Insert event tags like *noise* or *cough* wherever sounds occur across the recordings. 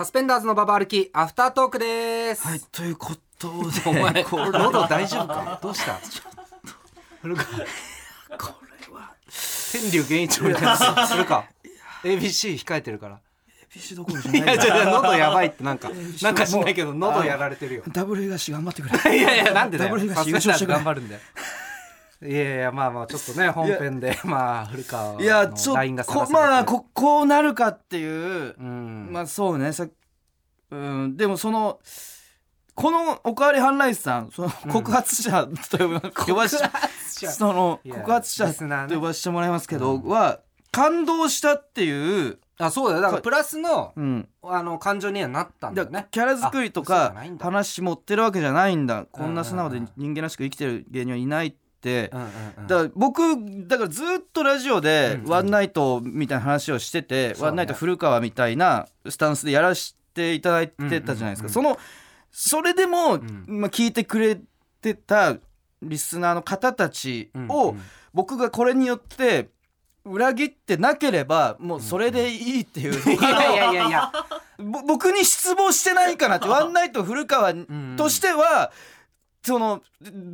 サスペンダーズのババ歩きアフタートークです。はい、ということで、*laughs* お前、これ喉大丈夫か？どうした？*laughs* これは、天竜源一郎みたいな *laughs* するか ABC 控えてるから。ビシどころじゃないいや、ちょっと喉やばいってなんか、しなんかしないけど、喉やられてるよ。ダブル東頑張ってくれ。いやいや、なんでだよ。ダブルサ東スペンダーズ優勝してくれ頑張るんだよ。いやいや、まあまあ、ちょっとね、本編で、まあ、古川のラインがっと、さらされてまあ、ここうなるかっていう、うん。まあそうね、さうん、でもその、このおかわりハンライスさん、その告発者と呼ば呼ばし、その告発者と呼ばせてもらいますけど、は、感動したっていう、あ、そうだよ。だから、プラスの、うん、あの、感情にはなったんだ。よね。キャラ作りとか話持ってるわけじゃないんだ。こんな素直で人間らしく生きてる芸人はいないって。だから僕だからずっとラジオでワンナイトみたいな話をしてて、ワンナイト古川みたいなスタンスでやらせていただいてたじゃないですか、うんうんうんそのそれでも、ん。まあ、聞いてくれてたリスナーの方たちを、うんうん。僕がこれによって裏切ってなければもうそれでいいっていう、いやいやいやいや。*laughs* ぼ僕に失望してないかなってワンナイト古川ん。としては、その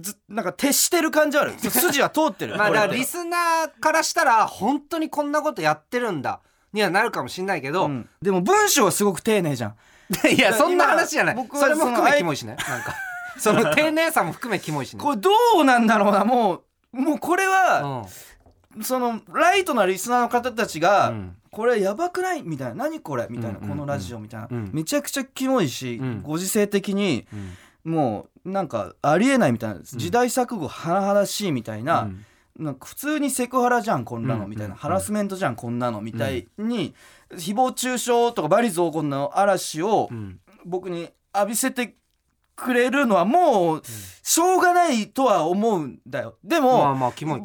ずなんか徹してる感じある。*laughs* 筋は通ってる。まあ、だからリスナーからしたら、本当にこんなことやってるんだ。にはなるかもしんないけど、うん。でも文章はすごく丁寧じゃん。*laughs* いや、そんな話じゃない。僕はそれも含そのめキモいしね。*laughs* なんか。*laughs* その丁寧さも含めキモいしね。これどうなんだろうなもうもうこれは、うん。そのライトなリスナーの方たちが、うん。これやばくない？みたいな。何これ？みたいな、うんうんうん。このラジオみたいな、うん。めちゃくちゃキモいし、うん。ご時世的にうん。もうなんかありえないみたいな。時代錯誤甚だしいみたいな、うんなんか普通にセクハラじゃんこんなのうんみたいな、うんハラスメントじゃんこんなのみたいに、誹謗中傷とか罵詈雑言の嵐をうん。僕に浴びせてくれるのはもうしょうがないとは思うんだよ。でも。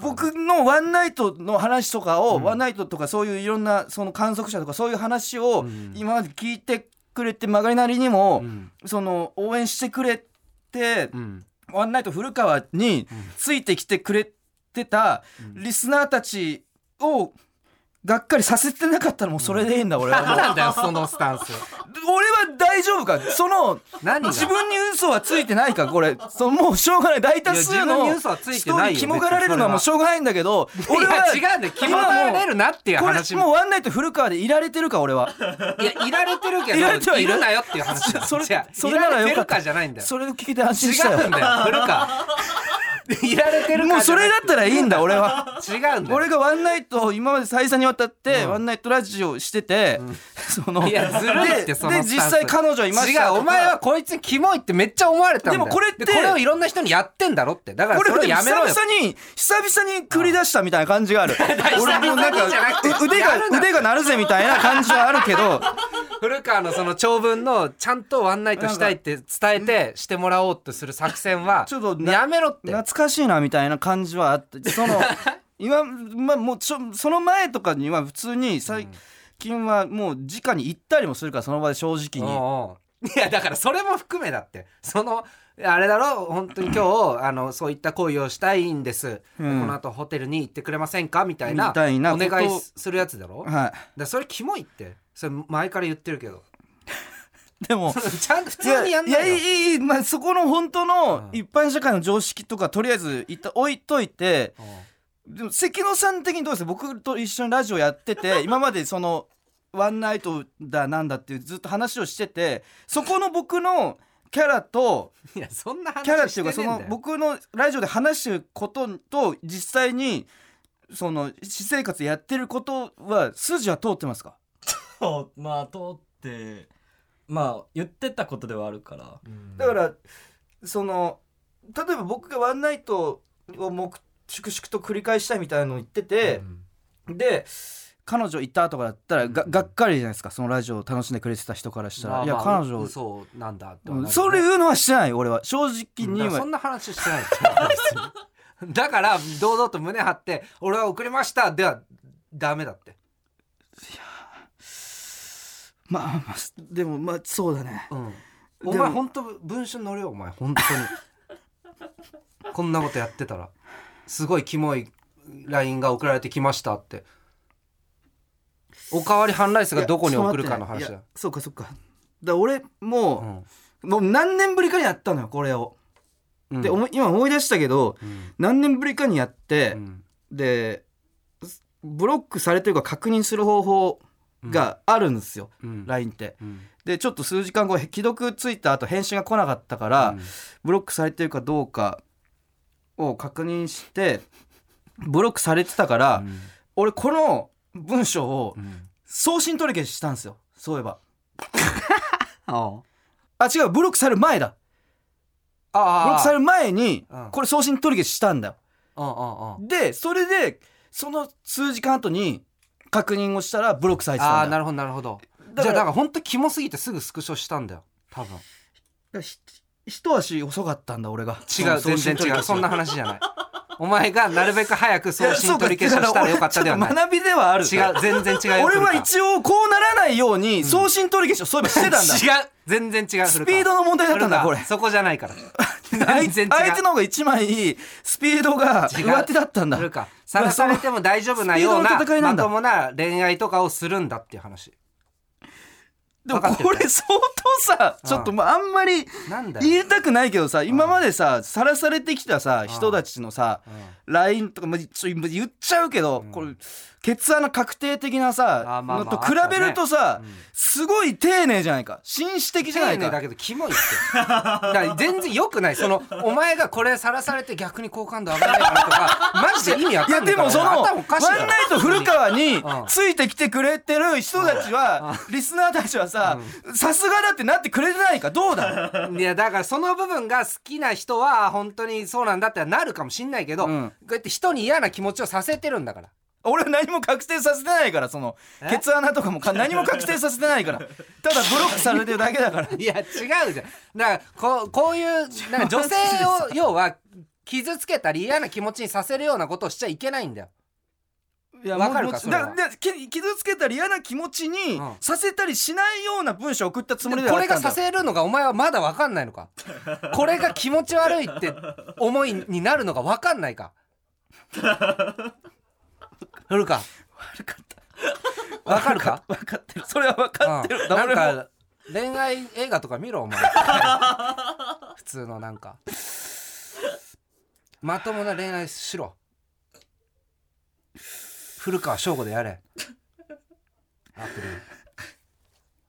僕のワンナイトの話とかを、うん。ワンナイトとかそういういろんなその観測者とかそういう話をうん。今まで聞いてくれて曲がりなりにも、うん。その応援してくれて、うん。ワンナイト古川についてきてくれてたリスナーたちをがっかりさせてなかったらもうそれでいいんだ、俺は。も *laughs* うなんだよ、そのスタンス。俺は大丈夫か？その何が？自分に嘘はついてないか？これ。そのもうしょうがない。大多数いやの自分に嘘はついて人ないよに肝がられるのはもうしょうがないんだけど俺はいや違うんだよ。キモがれるなっていうこれ話もうワンナイト古川でいられてるか俺は。いや、いられてるけど、いられてはいる。るなよっていう話だ。それじゃあそれならよかった。いられてるかじゃないんだよ。それを聞けて安心したよ。違うんだよ、古川。*laughs* いられてるかもうそれだったらいいんだ俺は *laughs* 違うんだよ。俺がワンナイト今まで再三にわたってうんワンナイトラジオしてて、*laughs* そのいやずるいってでそので実際彼女いました違う、お前はこいつにキモいってめっちゃ思われたんだよ。でもこれってでこれをいろんな人にやってんだろって。だからそれをこれやめろよ。久々に久々に繰り出したみたいな感じがある俺もうなんか腕が腕が鳴るぜみたいな感じはあるけど古川のその長文のちゃんとワンナイトしたいって伝えてしてもらおうとする作戦はちょっとなやめろって。懐かしいなみたいな感じはあってその *laughs* 今、まあ、もうちょその前とかには普通に最近はもう直に行ったりもするからその場で正直に。おうおう。いやだからそれも含めだって。そのあれだろ？本当に今日あのそういった行為をしたいんです、うん。この後ホテルに行ってくれませんか？みたいなお願いするやつだろ？はらそれキモいって。それ前から言ってるけど。い、でも *laughs* ちゃんと普いや通にやんないよいやいいいい、まあ、そこの本当のうん。一般社会の常識とかとりあえず一旦置いといてでも関野さん的にどうです？僕と一緒にラジオやってて *laughs* 今までそのワンナイトだなんだっていうずっと話をしててそこの僕のキャラといやそんな話キャラっていうかその僕のラジオで話してることと実際にその私生活やってることは筋は通ってますか？*laughs* まあ通ってまあ言ってたことではあるから。うん。だからその例えば僕がワンナイトを目粛々と繰り返したいみたいなのを言っててう、ん。で彼女いたとかだったらががっかりじゃないですか。そのラジオを楽しんでくれてた人からしたら、いや彼女、嘘なんだってう。んそういうのはしてない俺は。正直には。だからそんな話してないですよ別にだから堂々と胸張って「俺は送りました」ではダメだってまあまあでもまあそうだね。うん。お前本当文春乗れよお前本当に。こんなことやってたらすごいキモい LINE が送られてきましたって。おかわりハンライスがどこに送るかの話だ。そうかそうか。だ俺もう、もう何年ぶりかにやったのよこれを、うん。で今思い出したけどうん。何年ぶりかにやってう、ん。でブロックされてるか確認する方法があるんですよ、うん。LINE って。うん。でちょっと数時間後既読ついた後返信が来なかったから、うん。ブロックされてるかどうかを確認してブロックされてたから、俺この文章をうん。送信取り消ししたんですよ。そういえば。*laughs* ああ。違う。ブロックされる前だ。あブロックされる前にうん。これ送信取り消ししたんだよ。あああ。でそれでその数時間後に確認をしたらブロックされてあたんだよ。あなるほどなるほど。じゃあだから本当キモすぎてすぐスクショしたんだよ多分。ひ一足遅かったんだ俺が。違う全然違う。そんな話じゃない。お前がなるべく早く送信取り消しをしたらよかったではない学びではある。違う全然違うよ俺は古一応こうならないように送信取り消しをそういえばしてたんだ、川違う全然違うスピードの問題だったんだこれ。そこじゃないから *laughs* 相全然違う。相手の方が一枚スピードが上手だったんだ。さらされても大丈夫なようなまともな恋愛とかをするんだっていう話でもこれ相当さちょっとまああんまり言いたくないけどさ今までささらされてきたさん。人たちのさうん。LINE とかまあ言っちゃうけど、うん。これ血穴確定的なさのと比べるとさ、うん。すごい丁寧じゃないか。紳士的じゃないか。丁寧だけどキモいって。だから全然よくない。そのお前がこれさらされて逆に好感度上がらないかなとか *laughs* マジで意味わかんないでもそのワンナイト古川にうん。ついてきてくれてる人たちはリスナーたちはささすがだってなってくれてないか？どうだ *laughs* いやだからその部分が好きな人は本当にそうなんだってなるかもしんないけど、うん。こうやって人に嫌な気持ちをさせてるんだから。俺は何も確定させてないからそのえ？ケツ穴とかもか *laughs* 何も確定させてないから。ただブロックされてるだけだから。*laughs* いや違うじゃん。だからこうこういうなんか女性を要は傷つけたり嫌な気持ちにさせるようなことをしちゃいけないんだよいやわかるかそれは。だだき傷つけたり嫌な気持ちにうん。させたりしないような文章を送ったつもりでこはあったんだよ。れがさせるのがお前はまだ分かんないのか。*laughs* これが気持ち悪いって思いになるのが分かんないか。古川悪かった。分かるか？分かってる。それは分かってる、うん。なん俺も。か恋愛映画とか見ろお前。*laughs* 普通のなんか。まともな恋愛しろ古川翔吾でやれ。アプリ。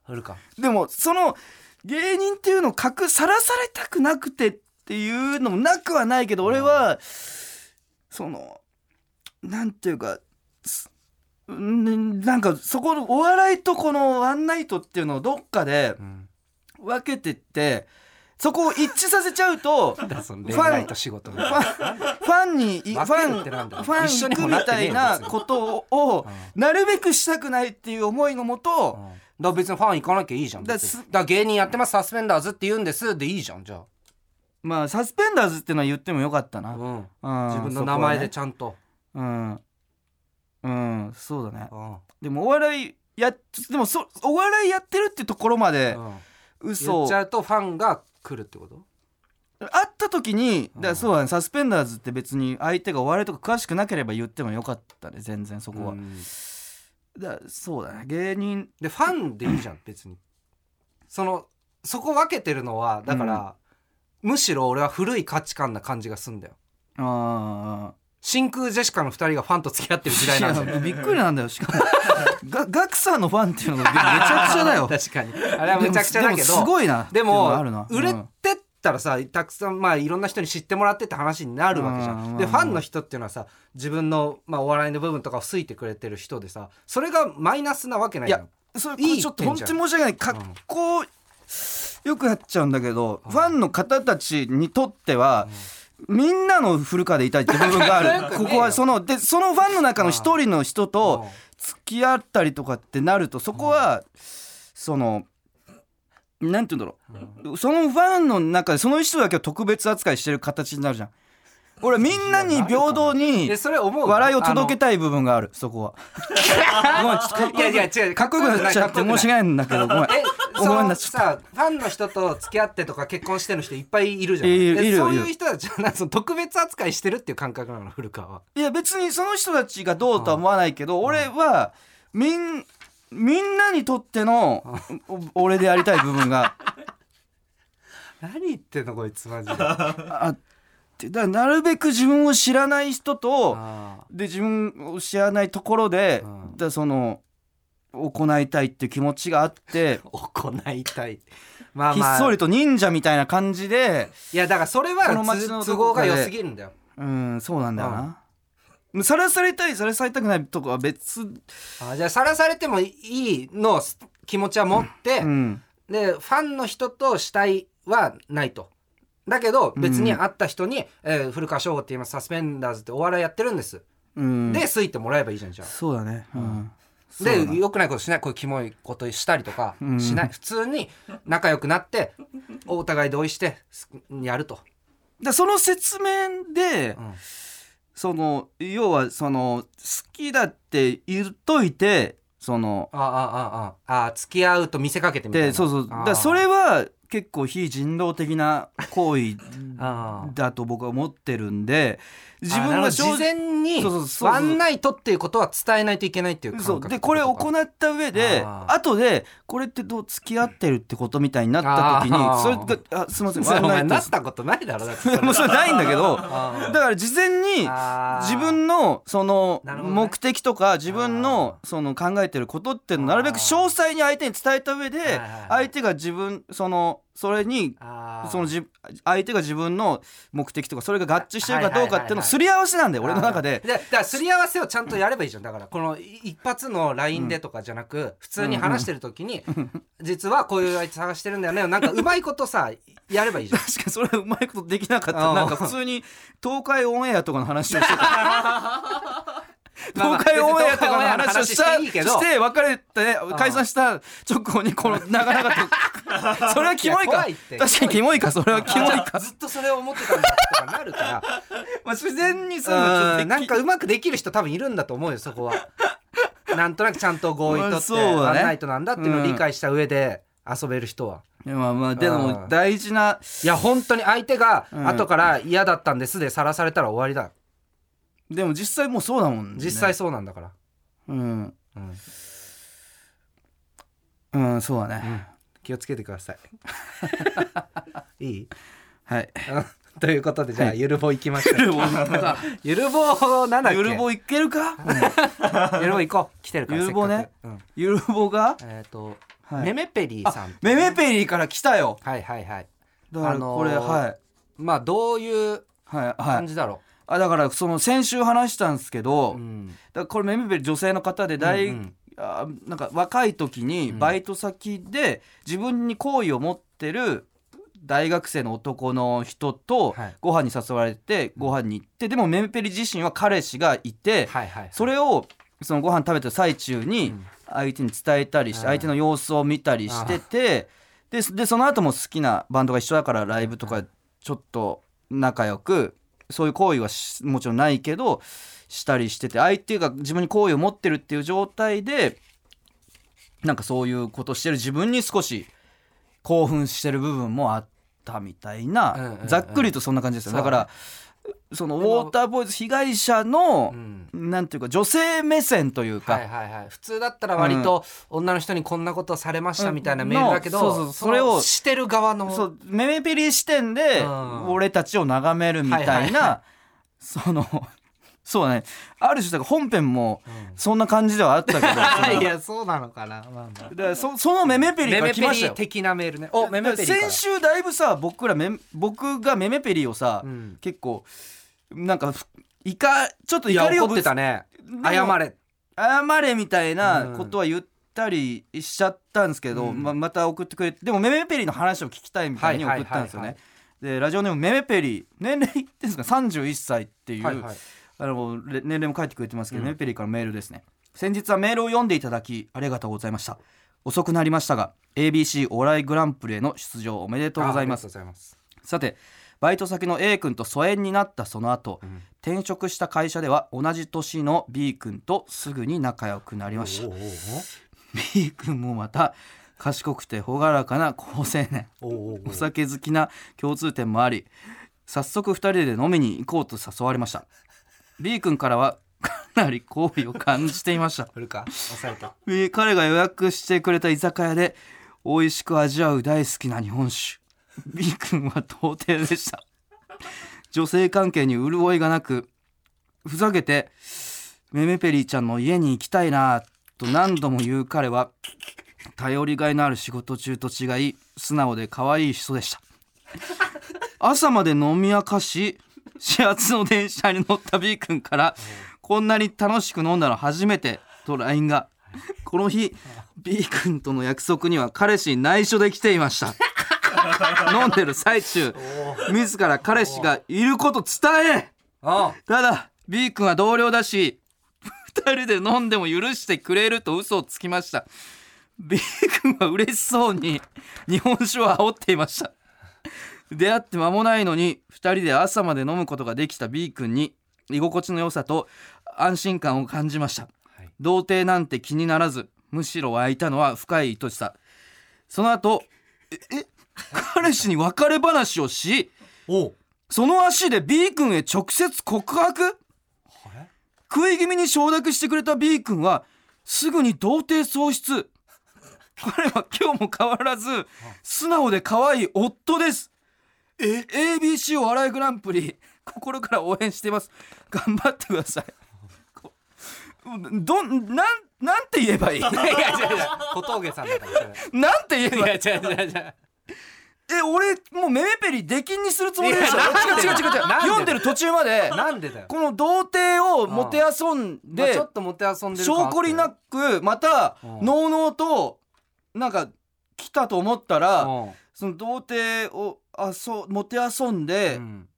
古川。でもその芸人っていうのを隠さらされたくなくてっていうのもなくはないけど俺はそのなんていうかなんかそこのお笑いとこのワンナイトっていうのをどっかでうん。分けてってそこを一致させちゃうとファンと仕事の。ファンにいファンってなんだ。よファン行くみたいなことをなるべくしたくないっていう思いのもと、うん。だ別にファン行かなきゃいいじゃん。だだ芸人やってますサスペンダーズって言うんです。でいいじゃんじゃまあサスペンダーズってのは言ってもよかったな、あ、うん、うん自分の名前でそちゃんと、ね。うん。うんそうだね。うん。でもお笑いやでもそお笑いやってるってところまでうん。言っちゃうとファンが来るってこと？会った時にだそうだねサスペンダーズって別に相手がお笑いとか詳しくなければ言ってもよかったね全然そこは、うん。だからそうだね芸人。でファンでいいじゃん別に。そのそこ分けてるのはだから、むしろ俺は古い価値観な感じがすんだよ。ああ真空ジェシカの2人がファンと付き合ってる時代なんだよ。いやびっくりなんだよ。しかもガガクさんのファンっていうのがめちゃくちゃだよ。確かに。あれはめちゃくちゃだけどでもすごいな。でも売れうんてったらさたくさんまあいろんな人に知ってもらってって話になるわけじゃうん。ん。でファンの人っていうのはさ自分の、まあ、お笑いの部分とかを好いてくれてる人でさそれがマイナスなわけないじゃん。それこいいれちょっと本当に申し訳ない。格好よくやっちゃうんだけど、うん。ファンの方たちにとっては、みんなの古川でいたいって部分がある。ここはそのでそのファンの中の一人の人と付き合ったりとかってなるとそこはそのなんて言うんだろう。そのファンの中でその人だけを特別扱いしてる形になるじゃん俺みんなに平等にでそれ思う笑いを届けたたい部分があるそこは。ごめんちょっとかっこよくいやいや違うかっこよくなっちゃって申し訳ないんだけどごめん。えごめんなそうさファンの人と付き合ってとか結婚してる人いっぱいいるじゃん。いるいるいるでそういう人たちはなんかその特別扱いしてるっていう感覚なの古川は。いや別にその人たちがどうとは思わないけど、俺はみんみんなにとってのお俺でありたい部分が。*laughs* 何言ってんのこいつマジで。あってだからなるべく自分を知らない人とあで自分を知らないところで、うん。だその行いたいっていう気持ちがあって、ー *laughs* 行いたい。まあひっまあそりと忍者みたいな感じでいやだからそれはこの街のつ都合が良すぎるんだよ。うんそうなんだよな、さらされたいさらされたくないとかは別、あじゃあさらされてもいいの気持ちは持って、うん、でファンの人としたいはないとだけど別に会った人に、えー古川翔吾って言います。サスペンダーズってお笑いやってるんです、うん、で好いてもらえばいいじゃんじゃあ。そうだね、うん。で良くないことしない。こういうキモいことしたりとかうん。しない、普通に仲良くなってお互い同意してすやると、でその説明で、うん。その要はその好きだって言っといてそのああああああ。付き合うと見せかけてみたいな。でそうそう。だそれは結構非人道的な行為だと僕は思ってるんで自分が正事前にワンナイトっていうことは伝えないといけないっていう感覚でこれを行った上で後でこれってどう付き合ってるってことみたいになった時にそれがあすいません *laughs* ワンナイトなったことないだろだ *laughs* もうそれないんだけど *laughs* だから事前に自分のその目的とか自分のその考えてることってなるべく詳細に相手に伝えた上で相手が自分そのそれにそのじ相手が自分の目的とかそれが合致してるかどうかっていうのすり合わせなんだよ俺の中で。だだからすり合わせをちゃんとやればいいじゃん。だからこのい一発の LINE でとかじゃなく、普通に話してる時に、実はこういう相手探してるんだよね。なんかうまいことさやればいいじゃん。*laughs* 確かにそれはうまいことできなかった。なんか普通に東海オンエアとかの話をしてた *laughs* 東海オンエアとかの話をしたして別れて解散した直後にこの長々と *laughs* それはキモいか。確かにキモいかそれはキモいか。ずっとそれを思ってたんだとかなるから *laughs* まあ自然にそのなんかうまくできる人多分いるんだと思うよそこは。なんとなくちゃんと合意取って、ワンナイトなんだっていうのを理解した上で遊べる人は、まあまあでうん。も大事ないや本当に相手がうん。後から嫌だったんですでさらされたら終わりだでも実際もうそうだもんね。実際そうなんだから、うん。うん。うんそうだね。うん。気をつけてください。*laughs* いい？はい。*laughs* ということでじゃあ、はい。ゆるぼ行きましょう。ゆるぼ *laughs* ゆるぼなんだっけ？ゆるぼいけるか？ゆるぼ行こう。来てるからゆるぼね。せっかく。うん。ゆるぼが？えっ、と、はい。メメペリーさん。メメペリーから来たよ。はいはいはい。だからこれ、あのーはい。まあどういうはいはい。感じだろあだからその先週話したんですけど、う、うん。だこれメメペリ女性の方で大、うんうん。あなんか若い時にうん。バイト先で自分に好意を持ってる大学生の男の人とはい。ご飯に誘われてご飯に行ってでもメメペリ自身は彼氏がいてはいはいそれをそのご飯食べてる最中にうん。相手に伝えたりしてはい。相手の様子を見たりしててででその後も好きなバンドが一緒だからライブとかちょっと仲良くそういう行為はしもちろんないけどしたりしてて相手が自分に好意を持ってるっていう状態でなんかそういうことしてる自分に少し興奮してる部分もあったみたいなうんざっくりとそんな感じですよ。だからそのウォーターボーイズ被害者のうん。なんていうか女性目線というか。はいはいはい。普通だったら割と女の人にこんなことされましたみたいなメールだけど、うん。のそうそう。それをのしてる側のそうメメペリ視点でうん。俺たちを眺めるみたいな、はいはいはそのそうだね。ある種だから本編もうん。そんな感じではあったけど *laughs* そのいやそうなのかな、まあまあ。だそそのメメペリからメメペ来ましたよ。リ的なメールね。おメメペリ先週だいぶさ僕らメ僕がメメペリをさ、うん。結構なんかふ怒ちょっと怒りをぶつてたね。謝れ。謝れみたいなことは言ったりしちゃったんですけど、うん。ままた送ってくれてでもメメペリの話を聞きたいみたいに送ったんですよね。はいでラジオネームメメペリ年齢言ってんですか？31歳っていう、はいはいあのれ年齢も書いてくれてますけど、うん。ペリからメールですね。先日はメールを読んでいただきありがとうございました。遅くなりましたが ABC お笑いグランプリへの出場おめでとうございます。さてバイト先の A 君と疎遠になったその後、ん。転職した会社では同じ年の B 君とすぐに仲良くなりました。B 君もまた賢くて朗らかな好青年。お酒好きな共通点もあり早速2人で飲みに行こうと誘われました B 君からは *laughs* かなり好意を感じていました。振るか抑えて。えー彼が予約してくれた居酒屋で美味しく味わう大好きな日本酒。B 君は童貞でした。女性関係に潤いがなくふざけてメメペリーちゃんの家に行きたいなと何度も言う彼は頼りがいのある仕事中と違い素直で可愛い人でした。朝まで飲み明かし始発の電車に乗った B 君からこんなに楽しく飲んだの初めてと LINE が。この日 B 君との約束には彼氏に内緒で来ていました。*laughs* 飲んでる最中自ら彼氏がいること伝え。ただ B 君は同僚だし2人で飲んでも許してくれると嘘をつきました。B 君は嬉しそうに日本酒を煽っていました出会って間もないのに2人で朝まで飲むことができた B 君に居心地の良さと安心感を感じました、はい。童貞なんて気にならずむしろ湧いたのは深い愛しさ。その後ええ彼氏に別れ話をしその足で B 君へ直接告白？え食い気味に承諾してくれた B 君はすぐに童貞喪失。彼は今日も変わらず素直で可愛い夫ですえ ABC お笑いグランプリ心から応援しています。頑張ってください。こどんなんなんて言えばいい？*laughs* いや違う違う小峠さんだからそれ。なんて言えばいい？いや違う違う違うえ俺もうメメペリ出禁にするつもりでした。いやなんで違う違う違う違う。なんで読んでる途中までなんでだよ。この童貞をもてあそんまあでちょっともてあそんでる証拠になくまたうん。のうのうとなんか来たと思ったらうん。その童貞をあそうもてあそんで、うん。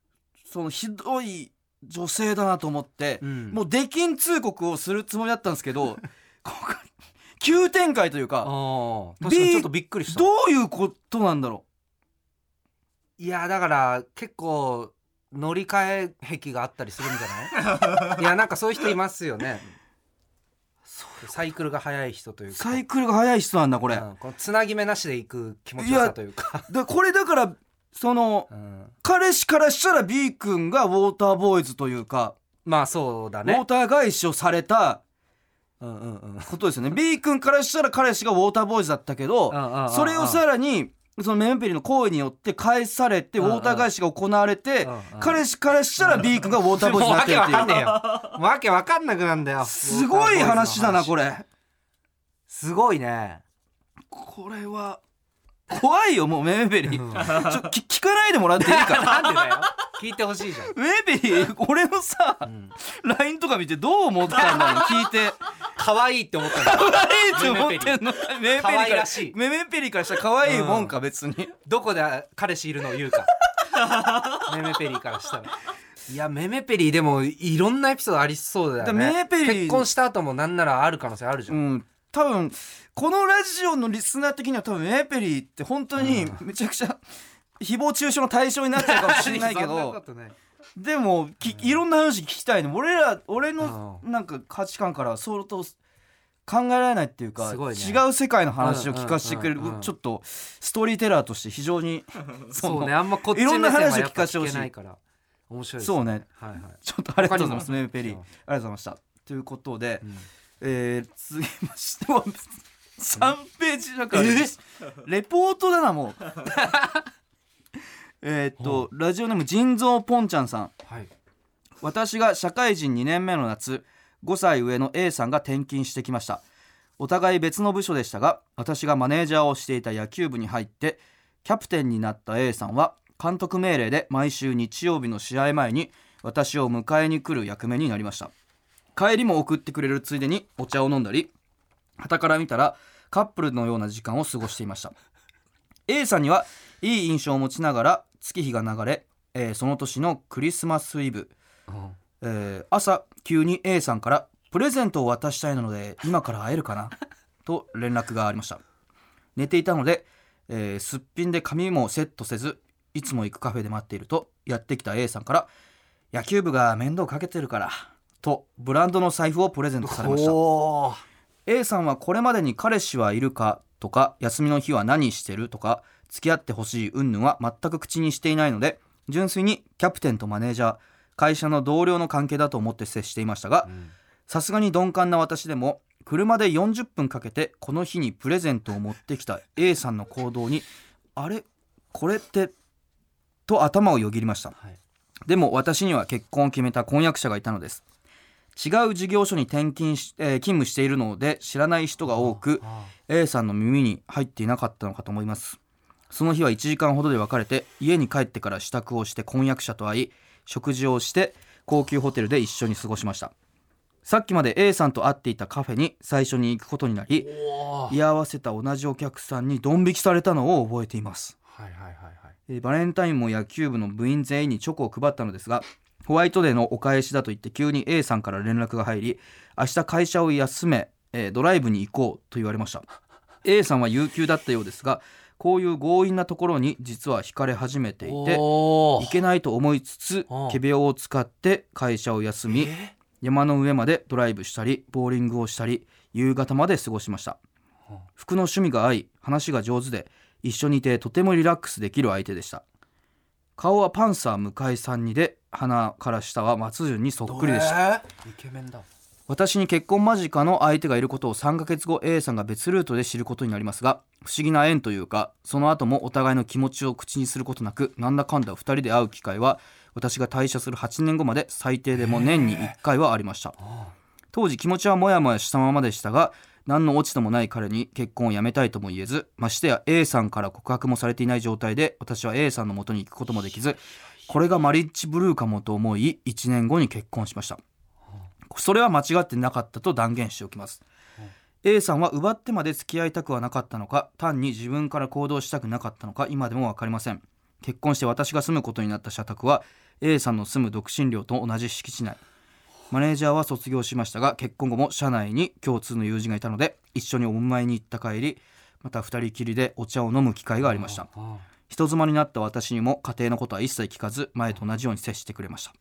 そのひどい女性だなと思って、うん。もう出禁通告をするつもりだったんですけど *laughs* 急展開というか確かにちょっとびっくりした。どういうことなんだろいやだから結構乗り換え癖があったりするんじゃない？*laughs* いやなんかそういう人いますよね。サイクルが速い人といううか。サイクルが速い人なんだこれ、うんこのつなぎ目なしでいく気持ちよさというか、でこれだからそのうん。彼氏からしたら B 君がウォーターボーイズというか、まあそうだウォーねター返しをされたことですよね。B 君からしたら彼氏がウォーターボーイズだったけどそれをさらにそのメンペリの行為によって返されてウォーター返しが行われて彼氏からしたら B 君がウォーターボーイズになってるってもう。わけわかんねえいうわけわかんなくなんだよ。すごい話だなこれ。すごいね。これは怖いよもうメンペリうん。ちょ聞聞かないでもらっていいか？な *laughs* なんでだよ。聞いてほしいじゃん、メンペリ俺のさうん。LINE とか見てどう思ったんだろう？*laughs* 聞いて。可愛いって思ったんだよ可愛いって思ってんの？かメンペリ可愛かららしい。メメンペリからしたら可愛いもんか別に。どこで彼氏いるのを言うかメメペリーからしたら。いやメメペリーでもいろんなエピソードありそうだよね。だメメペリー結婚した後もなんならある可能性あるじゃ、うんん多分このラジオのリスナー的には多分メメペリーって本当にめちゃくちゃ誹謗中傷の対象になっちゃうかもしれないけど *laughs* でもきいろんな話聞きたいね俺ら俺のうなんか価値観からは相当考えられないっていうか、ね。違う世界の話を聞かせてくれる、ちょっとストーリーテラーとして非常に *laughs* そうねあんまこっちいろんな話を聞かせてほしい聞けないから。面白いですそうね。はいはい、ちょっとありがとうございますメペリー。ありがとうございました。ということで、うんえー、続きましては3ページだからです。レポートだなもう。*laughs* えーっとラジオネーム腎臓ポンちゃんさん。はい。私が社会人2年目の夏5歳上の A さんが転勤してきました。お互い別の部署でしたが私がマネージャーをしていた野球部に入ってキャプテンになった A さんは監督命令で毎週日曜日の試合前に私を迎えに来る役目になりました帰りも送ってくれるついでにお茶を飲んだり傍から見たらカップルのような時間を過ごしていました。A さんにはいい印象を持ちながら月日が流れ、えーその年のクリスマスイブ。えー朝急に A さんから「プレゼントを渡したいので今から会えるかな?」と連絡がありました。寝ていたので、えーすっぴんで髪もセットせずいつも行くカフェで待っているとやってきた A さんから「野球部が面倒かけてるから」とブランドの財布をプレゼントされました。A さんはこれまでに彼氏はいるかとか休みの日は何してるとか付き合ってほしい云々は全く口にしていないので純粋にキャプテンとマネージャー会社の同僚の関係だと思って接していましたがさすがに鈍感な私でも車で40分かけてこの日にプレゼントを持ってきた A さんの行動にあれ？これって？と頭をよぎりました。はい。でも私には結婚を決めた婚約者がいたのです違う事業所に転勤し、えー勤務しているので知らない人が多くあ A さんの耳に入っていなかったのかと思います。その日は1時間ほどで別れて家に帰ってから支度をして婚約者と会い食事をして高級ホテルで一緒に過ごしました。さっきまで A さんと会っていたカフェに最初に行くことになり居合わせた同じお客さんにドン引きされたのを覚えています。はいはいはいはい。えーバレンタインも野球部の部員全員にチョコを配ったのですがホワイトデーのお返しだと言って急に A さんから連絡が入り明日会社を休め、えードライブに行こうと言われました。*laughs* A さんは有給だったようですがこういう強引なところに実は惹かれ始めていておいけないと思いつつうん仮病を使って会社を休み山の上までドライブしたりボーリングをしたり夕方まで過ごしました。うん服の趣味が合い話が上手で一緒にいてとてもリラックスできる相手でした顔はパンサー向井さんにで鼻から下は松潤にそっくりでした。イケメンだ。私に結婚間近の相手がいることを3ヶ月後 A さんが別ルートで知ることになりますが不思議な縁というかその後もお互いの気持ちを口にすることなくなんだかんだ2人で会う機会は私が退社する8年後まで最低でも年に1回はありました。当時気持ちはモヤモヤしたままでしたが何の落ち度もない彼に結婚をやめたいとも言えずましてや A さんから告白もされていない状態で私は A さんの元に行くこともできずこれがマリッジブルーかもと思い1年後に結婚しました。それは間違ってなかったと断言しておきます。A さんは奪ってまで付き合いたくはなかったのか単に自分から行動したくなかったのか今でも分かりません。結婚して私が住むことになった社宅は A さんの住む独身寮と同じ敷地内。マネージャーは卒業しましたが結婚後も社内に共通の友人がいたので一緒にお見舞いに行った帰りまた二人きりでお茶を飲む機会がありました。人妻になった私にも家庭のことは一切聞かず前と同じように接してくれました。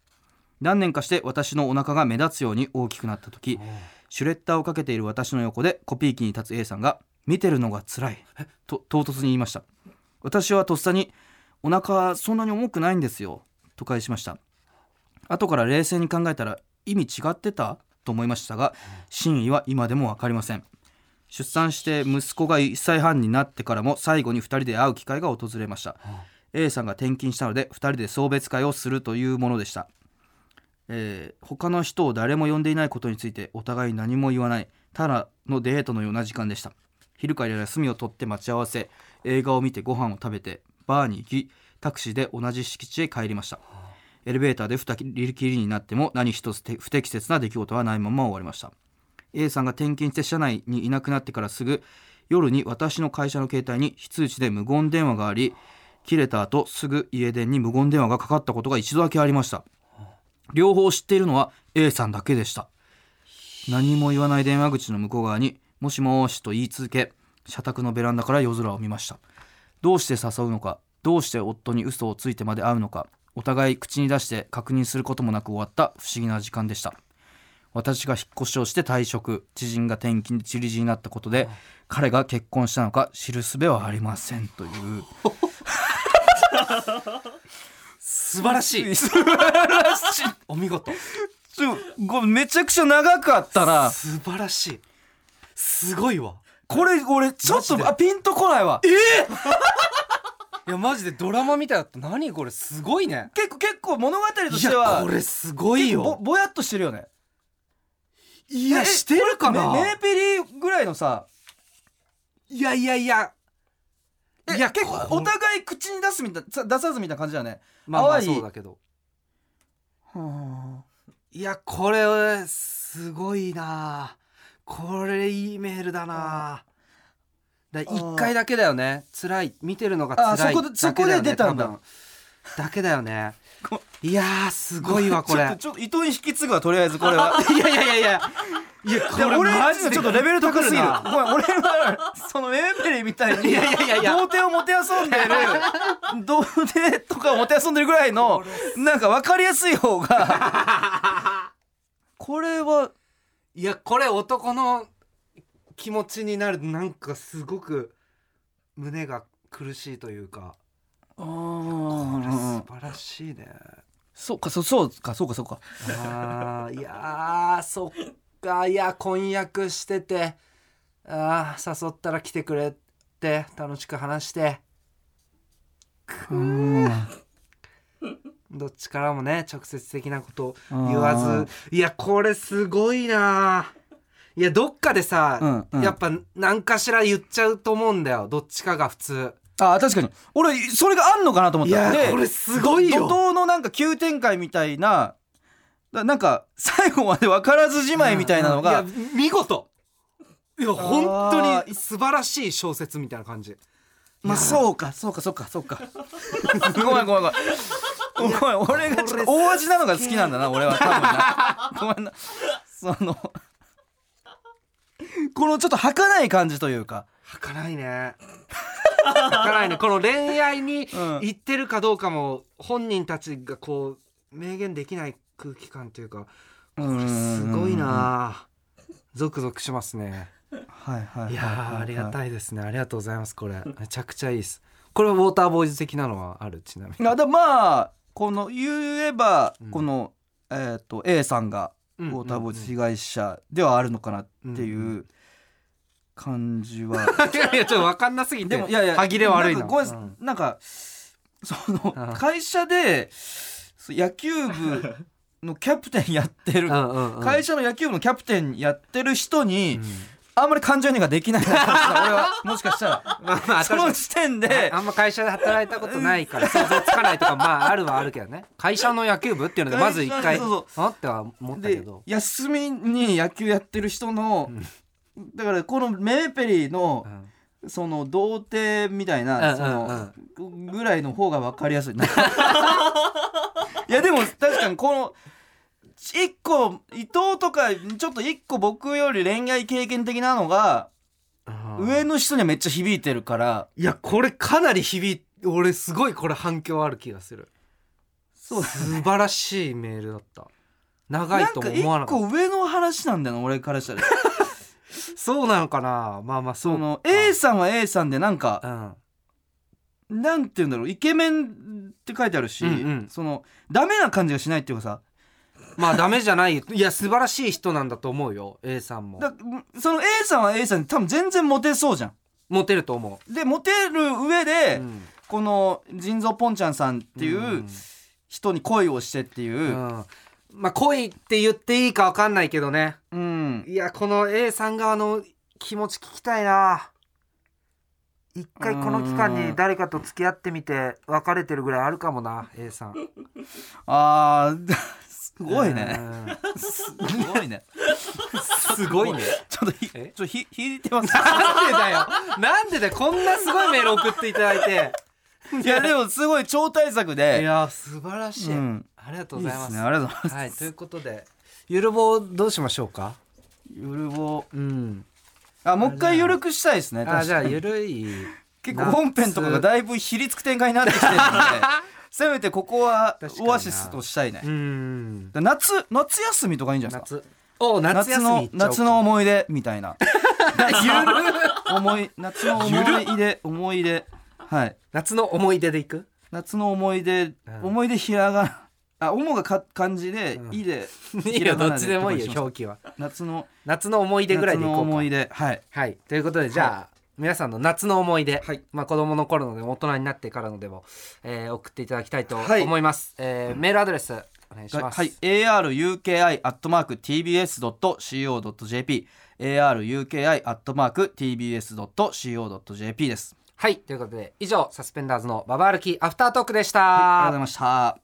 何年かして私のお腹が目立つように大きくなった時シュレッダーをかけている私の横でコピー機に立つ A さんが「見てるのが辛い」と唐突に言いました。私はとっさに「お腹そんなに重くないんですよ」と返しました。後から冷静に考えたら意味違ってたと思いましたが真意は今でも分かりません。出産して息子が1歳半になってからも最後に2人で会う機会が訪れました。A さんが転勤したので2人で送別会をするというものでした、えー他の人を誰も呼んでいないことについてお互い何も言わないただのデートのような時間でした。昼から休みを取って待ち合わせ映画を見てご飯を食べてバーに行きタクシーで同じ敷地へ帰りました。エレベーターで二人きりになっても何一つ不適切な出来事はないまま終わりました。A さんが転勤して社内にいなくなってからすぐ夜に私の会社の携帯に非通知で無言電話があり切れた後すぐ家電に無言電話がかかったことが一度だけありました。両方知っているのは A さんだけでした。何も言わない電話口の向こう側に「もしもし」と言い続け社宅のベランダから夜空を見ました。どうして誘うのかどうして夫に嘘をついてまで会うのかお互い口に出して確認することもなく終わった不思議な時間でした。私が引っ越しをして退職知人が転勤でチリジになったことで彼が結婚したのか知る術はありませんという。*laughs* 素晴らしい。*laughs* 素晴らしい。お見事。ちょこれめちゃくちゃ長かったな。素晴らしい。すごいわ。これ俺ちょっとあピンとこないわいやマジでドラマみたいだった。何これすごいね。結構結構物語といしてはやこれすごいよ。ぼやっとしてるよね。いやしてるかな？メメーペリぐらいのさいやいやいや。いや結構お互い口に出すみたいさ出さずみたいな感じだよね。まあまあ淡い。そうだけど。いやこれすごいな。これいいメールだなだ一回だけだよね。辛い。見てるのが辛いあそこでだけだよねそこで出たんだ。だけだよね。こいやーすごいわ *laughs* これちょっとちょっと伊藤に引き継ぐわとりあえずこれは。*laughs* いやいやいやいやいやこれマジでちょっとレベル高すぎる。ごめん俺はそのメーペリみたいにいやいやいやいや。童貞をもてあそんでる童貞とかをもてあそんでるぐらいのなんか分かりやすい方が。*laughs* これはいやこれ男の気持ちになるとなんかすごく胸が苦しいというか。あこれー素晴らしいね。そうかそうそうかそうかそうか。あーいやーそっか。いや婚約してて。あー誘ったら来てくれて。楽しく話して。うん。*laughs* どっちからもね直接的なこと言わず。いやこれすごいないやどっかでさ、うんうん。やっぱ何かしら言っちゃうと思うんだよ。どっちかが普通。あ確かに。俺それがあんのかなと思った。でこれすごいよ。怒涛のなんか急展開みたいなだなんか最後まで分からずじまいみたいなのがいや見事。いや本あ当ーに素晴らしい小説みたいな感じ。まあそうかそうかそうかそうか。*laughs* ごめんごめんごめん。ごめん俺がちょっと大味なのが好きなんだな俺は。多分な。ごめんな。そのこのちょっと儚い感じというか。儚いね。儚いね。この恋愛にうん行ってるかどうかも本人たちがこう明言できない空気感というかこれすごいな。ゾクゾクしますね。はいはいはいいやーありがいたいですね。ありがとうございますこれ。めちゃくちゃいいです。これはウォーターボーイズ的なのはある？ちなみに。あでまあこの言えば、うん。この、えー、と A さんがウォーターボーイズ被害者ではあるのかなっていう感じは、*laughs* いやいやちょっと分かんなすぎて。でもいやいや歯切れ悪いなんかごめんなさい。うんなんかそのうん。会社で野球部のキャプテンやってる。会社の野球部のキャプテンやってる人に、うんあんまり感情移入ができないない俺はもしかしたら。まあまあその時点で。あんま会社で働いたことないから想像つかないとかまああるはあるけどね。会社の野球部っていうのでまず一回あっては思ったけでど休みに野球やってる人の、だからこのメーペリーのう、ん。その童貞みたいな、うんその、うん。ぐらいの方が分かりやすい。*laughs* いやでも確かにこの一個伊藤とかちょっと一個僕より恋愛経験的なのがうん上の人にはめっちゃ響いてるから。いやこれかなり響い俺すごいこれ反響ある気がする。そう素晴らしいメールだった。長いとなんか一も思わなかっ個上の話なんだよな俺からしたら。た *laughs* そうなのかな？まあまあそう。その A さんは A さんでなんかうん。なんて言うんだろうイケメンって書いてあるし、うんうん。そのダメな感じがしないっていうかさまあダメじゃない。いや素晴らしい人なんだと思うよ。A さんも。だその A さんは A さんで多分全然モテそうじゃん。モテると思でモテる上う、で、うん。この腎臓ポンちゃんさんっていう人に恋をしてっていう。う、ん。まあ恋って言っていいか分かんないけどね。うん。いやこの A さん側の気持ち聞きたいな。一回この期間に誰かと付き合ってみて別れてるぐらいあるかもな A さん。あーすごいね。うん。すごいね。すごいね。ちょっとひちょえっとひ引いてます。なんでだよ。なんでだよ。こんなすごいメール送っていただいて。いやでもすごい超大作いでや素晴らしい、うん。ありがとうございます。すね。ありがとうございます。はいということでゆるぼうどうしましょうか？ゆるぼう。ん。あもう一回ゆるくしたいですねあじゃあゆるい。結構本編とかがだいぶひりつく展開になってきてるので *laughs* せめてここはオアシスとしたいね。夏夏休みとかいいんじゃないですか？夏。お夏の夏の思い出みたいな。*laughs* 思い夏の思い出思い出。はい。夏の思い出で行く？夏の思い出、ん。思い出ひらがな。あ主がか漢字で、うん。いいで *laughs* いいよどっちでもいいよ表記は。夏の夏の思い出ぐらいでいこうか。夏の思い出。はい。はい。ということでじゃあ、皆さんの夏の思い出、はい。まあ、子供の頃のでも大人になってからのでも、えー送っていただきたいとはい。思います、えーメールアドレスお願いします、はい。Aruki.tbs.co.jp aruki.tbs.co.jp です。はい。ということで以上サスペンダーズのババ歩きアフタートークでした、ありがとうございました